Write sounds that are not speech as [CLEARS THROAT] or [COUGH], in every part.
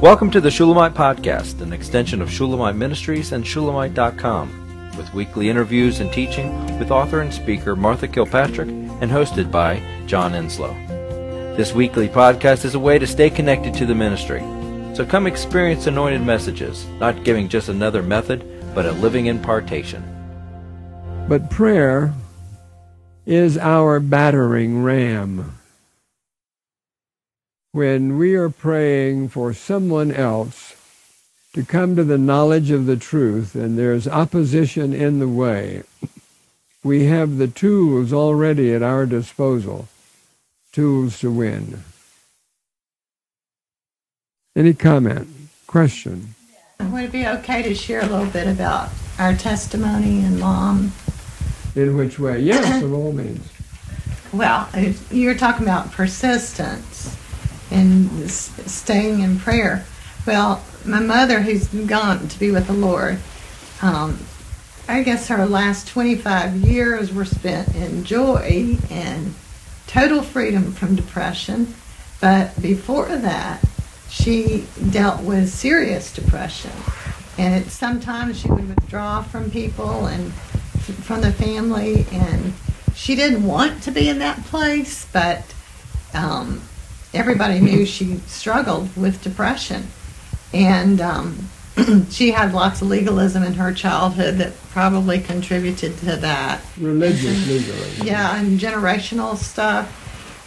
Welcome to the Shulamite Podcast, an extension of Shulamite Ministries and Shulamite.com, with weekly interviews and teaching with author and speaker Martha Kilpatrick and hosted by John Enslow. This weekly podcast is a way to stay connected to the ministry. So come experience anointed messages, not giving just another method, but a living impartation. But prayer is our battering ram when we are praying for someone else to come to the knowledge of the truth and there's opposition in the way, we have the tools already at our disposal, tools to win. Any comment, question? Would it be okay to share a little bit about our testimony and mom? In which way? Yes, of all means. Well, you're talking about persistence and staying in prayer. Well, my mother, who's gone to be with the Lord, um, I guess her last 25 years were spent in joy and total freedom from depression. But before that, she dealt with serious depression. And it, sometimes she would withdraw from people and from the family. And she didn't want to be in that place, but um, everybody knew she struggled with depression. And um, [CLEARS THROAT] she had lots of legalism in her childhood that probably contributed to that. Religious legalism. Yeah, and generational stuff.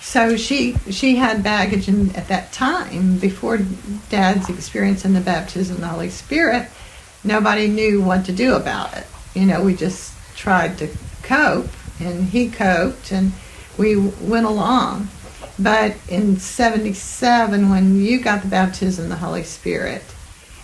So she she had baggage in, at that time before Dad's experience in the baptism of the Holy Spirit. Nobody knew what to do about it. You know, we just tried to cope, and he coped, and we went along. But in 77, when you got the baptism of the Holy Spirit,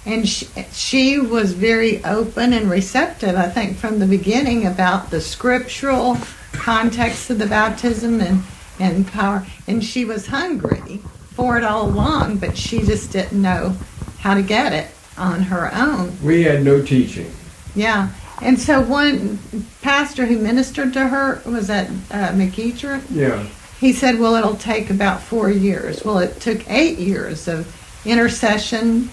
and she, she was very open and receptive, I think, from the beginning about the scriptural context of the baptism and, and power. And she was hungry for it all along, but she just didn't know how to get it on her own. We had no teaching. Yeah. And so one pastor who ministered to her was at uh, McEachern. Yeah he said, well, it'll take about four years. Well, it took eight years of intercession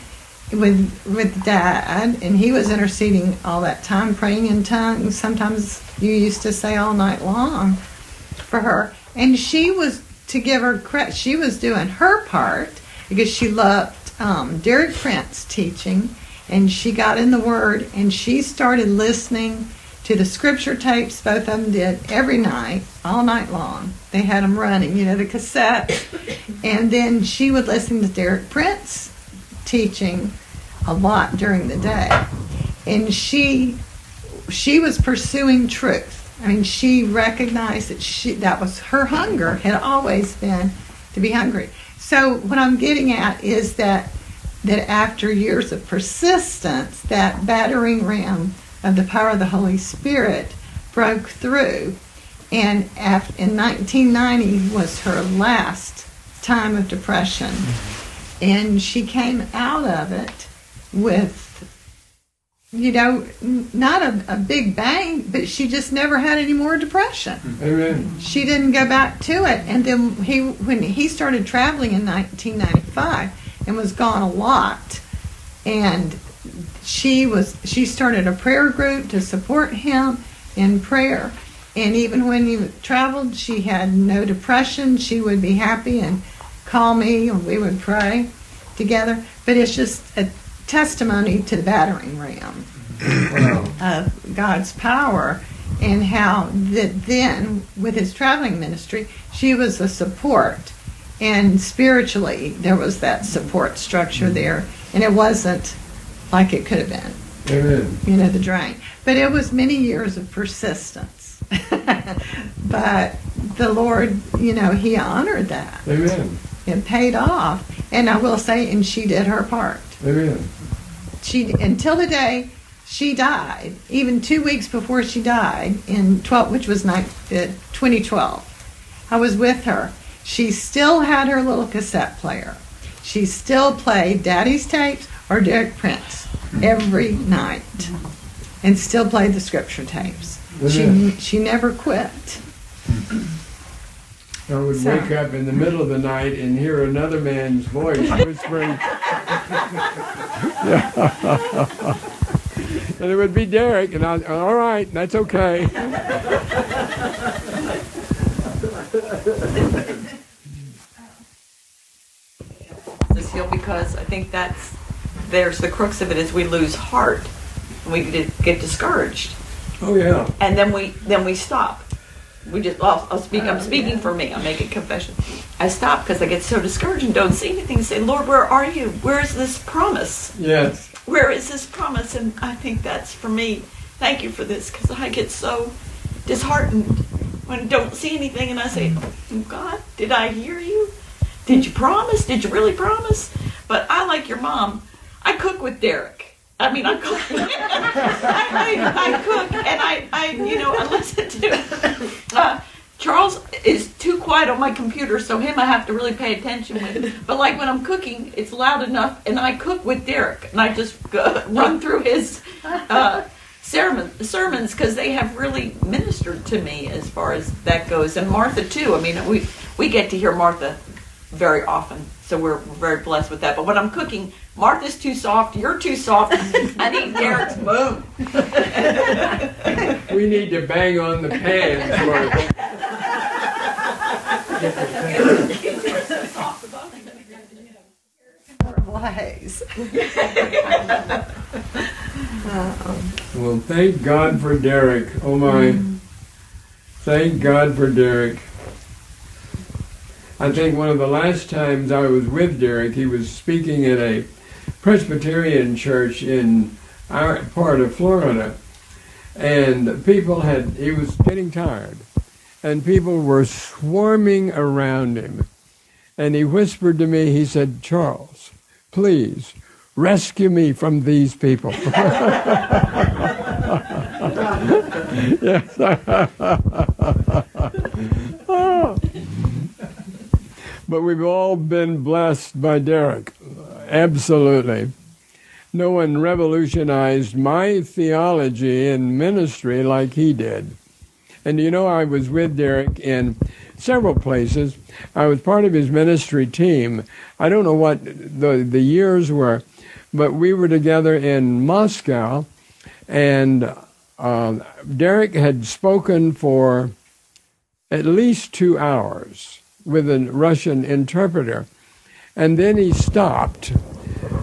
with with dad, and he was interceding all that time, praying in tongues. Sometimes you used to say all night long for her, and she was to give her credit. She was doing her part because she loved um, Derek Prince teaching, and she got in the Word, and she started listening to the scripture tapes. Both of them did every night, all night long. They had them running, you know, the cassette. And then she would listen to Derek Prince teaching a lot during the day. And she she was pursuing truth. I mean, she recognized that she that was her hunger had always been to be hungry. So what I'm getting at is that that after years of persistence, that battering ram of the power of the Holy Spirit broke through. And in 1990 was her last time of depression. Mm-hmm. And she came out of it with, you know, not a, a big bang, but she just never had any more depression. Mm-hmm. Amen. She didn't go back to it. And then he, when he started traveling in 1995 and was gone a lot, and she was she started a prayer group to support him in prayer. And even when he traveled she had no depression. She would be happy and call me and we would pray together. But it's just a testimony to the battering ram of god's power and how that then with his traveling ministry she was a support. And spiritually there was that support structure there. And it wasn't like it could have been. Amen. You know, the drain. But it was many years of persistence. [LAUGHS] but the Lord, you know, He honored that. Amen. It paid off. And I will say, and she did her part. Amen. She until the day she died, even two weeks before she died in 12, which was uh, 2012. I was with her. She still had her little cassette player. She still played Daddy's tapes or Derek Prince every night and still played the scripture tapes. She, she never quit. I would So- wake up in the middle of the night and hear another man's voice [LAUGHS] whispering. and it would be Derek, and I'd, all right, that's okay. this hill because I think that's there's the crux of it is we lose heart and we get get discouraged Oh yeah. and then we then we stop. We just well, I'll speak. I'm speaking for me. I'm making confession. I stop because I get so discouraged and don't see anything. Say, Lord, where are you? Where is this promise? Yes. Where is this promise? And I think that's for me. Thank you for this because I get so disheartened when I don't see anything and I say, oh, God, did I hear you? Did you promise? Did you really promise? But I like your mom. Cook with Derek. I mean, I cook. [LAUGHS] I, I, I cook and I, I, you know, I listen to. Uh, Charles is too quiet on my computer, so him I have to really pay attention with. But like when I'm cooking, it's loud enough, and I cook with Derek, and I just [LAUGHS] run through his uh, sermon, sermons because they have really ministered to me as far as that goes, and Martha too. I mean, we we get to hear Martha very often, so we're, we're very blessed with that. But when I'm cooking, Martha's too soft, you're too soft. [LAUGHS] I need Derek's boom. [LAUGHS] We need to bang on the pan for Blaze. Well, thank God for Derek. Oh my. Thank God for Derek. I think one of the last times I was with Derek, he was speaking at a Presbyterian church in our part of Florida. And people had, he was getting tired. And people were swarming around him. And he whispered to me, he said, Charles, please rescue me from these people. [LAUGHS] [LAUGHS] But we've all been blessed by Derek. Absolutely. No one revolutionized my theology and ministry like he did. And you know, I was with Derek in several places. I was part of his ministry team. I don't know what the, the years were, but we were together in Moscow, and uh, Derek had spoken for at least two hours with a Russian interpreter. And then he stopped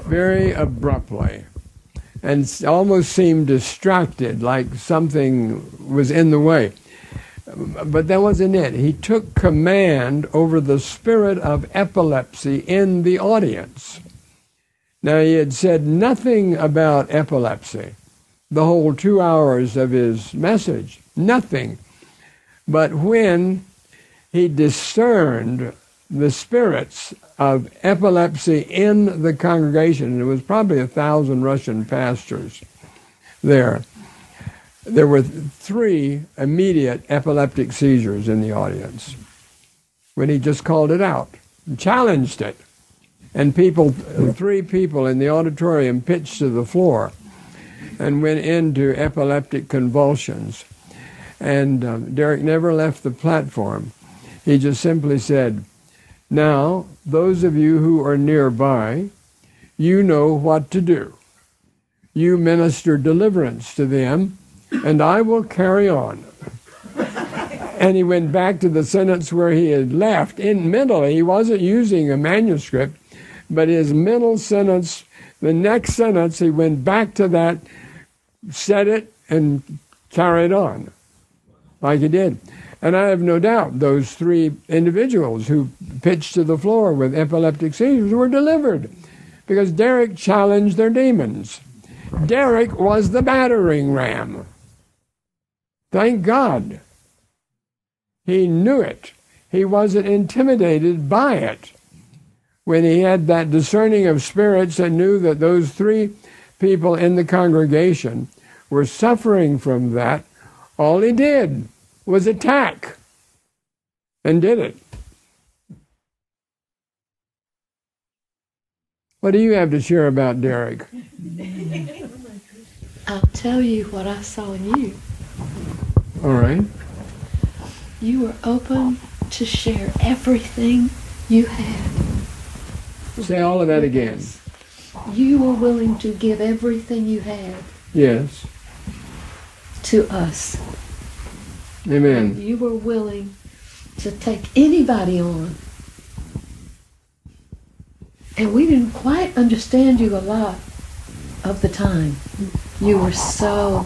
very abruptly and almost seemed distracted, like something was in the way. But that wasn't it. He took command over the spirit of epilepsy in the audience. Now, he had said nothing about epilepsy the whole two hours of his message. Nothing. But when he discerned the spirits of epilepsy in the congregation, there was probably a thousand Russian pastors there. There were three immediate epileptic seizures in the audience when he just called it out, challenged it. And people, three people in the auditorium pitched to the floor and went into epileptic convulsions. And um, Derek never left the platform. He just simply said, Now, those of you who are nearby, you know what to do. You minister deliverance to them, and I will carry on. [LAUGHS] and he went back to the sentence where he had left. In mentally, he wasn't using a manuscript, but his mental sentence, the next sentence, he went back to that, said it, and carried on like he did. And I have no doubt those three individuals who pitched to the floor with epileptic seizures were delivered because Derek challenged their demons. Derek was the battering ram. Thank God. He knew it. He wasn't intimidated by it. When he had that discerning of spirits and knew that those three people in the congregation were suffering from that, all he did was attack and did it. What do you have to share about Derek? [LAUGHS] I'll tell you what I saw in you. All right. You were open to share everything you had. Say all of that again. You were willing to give everything you had Yes. to us. Amen. You were willing to take anybody on. And we didn't quite understand you a lot of the time. You were so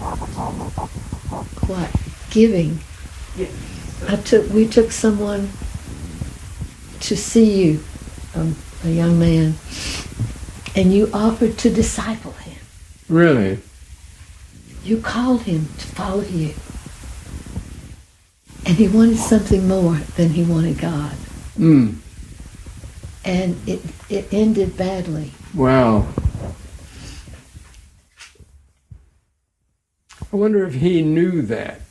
what giving. I took we took someone to see you, um, a young man, and you offered to disciple him. Really? You called him to follow you. And he wanted something more than he wanted God. Mm. And it, it ended badly. Wow. I wonder if he knew that.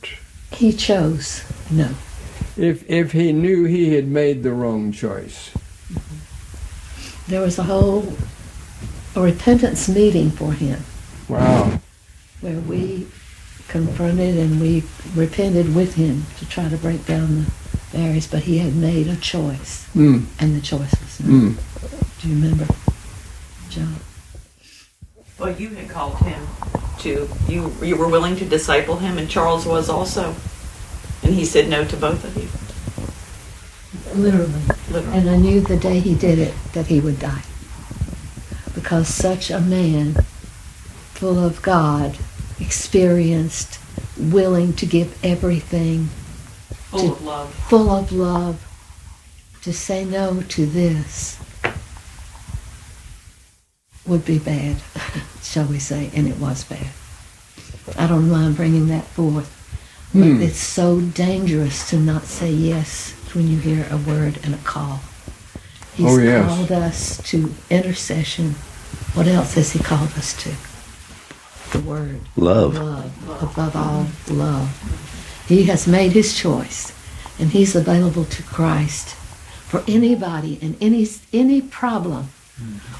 He chose no. If if he knew he had made the wrong choice. There was a whole a repentance meeting for him Wow. where we confronted and we repented with him to try to break down the barriers, but he had made a choice, Mm. and the choice was no. Mm. Do you remember, John? Well, you had called him to you. You were willing to disciple him, and Charles was also, and he said no to both of you. Literally. Literally. And I knew the day he did it that he would die. Because such a man, full of God, experienced, willing to give everything, Full of love. full of love, to say no to this would be bad, [LAUGHS] shall we say, and it was bad. I don't mind bringing that forth, but Hmm. it's so dangerous to not say yes when you hear a word and a call. He's Oh, yes. called us to intercession. What else has he called us to? The word. Love. Love. Above all, love. He has made his choice, and he's available to Christ for anybody and any any problem.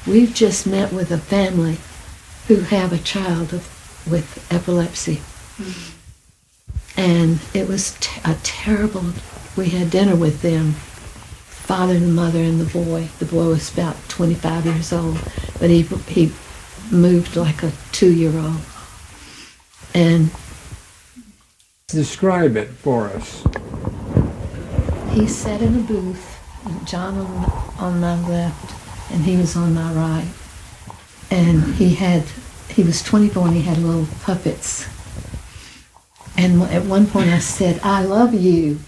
We've just met with a family who have a child of, with epilepsy, and it was t- a terrible. We had dinner with them, father and mother and the boy. The boy was about 25 years old, but he he moved like a two-year-old, and Describe it for us. he sat in a booth, John on, on my left, and he was on my right. And he had, he was 24 and he had little puppets. And at one point I said, I love you.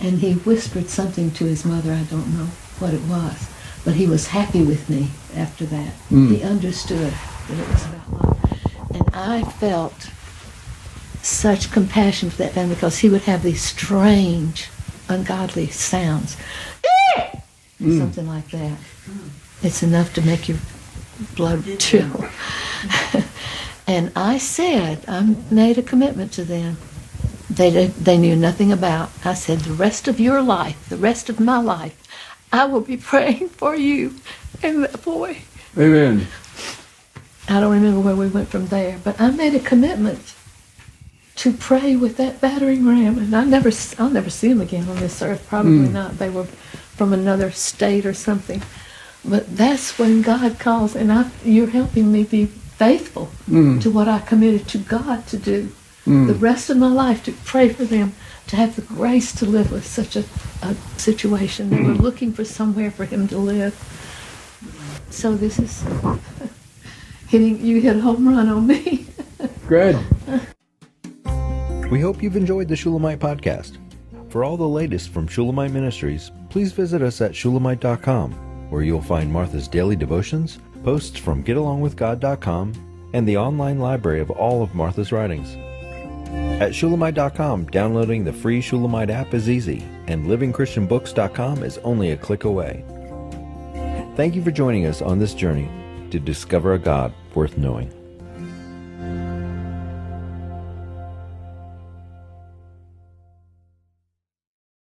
And he whispered something to his mother, I don't know what it was. But he was happy with me after that. Mm. He understood that it was about love. And I felt such compassion for that family because he would have these strange, ungodly sounds. Eh! Mm. Something like that. It's enough to make your blood chill. [LAUGHS] and I said, I made a commitment to them. They, did- they knew nothing about. I said, the rest of your life, the rest of my life, I will be [LAUGHS] praying for you and that boy. Amen. I don't remember where we went from there, but I made a commitment to pray with that battering ram, and I never, I'll never see them again on this earth. Probably hmm. not. They were from another state or something. But that's when God calls, and I, you're helping me be faithful Mm. to what I committed to God to do. Hmm. The rest of my life to pray for them, to have the grace to live with such a, a situation. They were hmm. looking for somewhere for him to live. So this is [LAUGHS] hitting you hit a home run on me. [LAUGHS] Good. We hope you've enjoyed the Shulamite podcast. For all the latest from Shulamite Ministries, please visit us at shulamite.com, where you'll find Martha's daily devotions, posts from getalongwithgod.com, and the online library of all of Martha's writings. At shulamite.com, downloading the free Shulamite app is easy, and livingchristianbooks.com is only a click away. Thank you for joining us on this journey to discover a God worth knowing.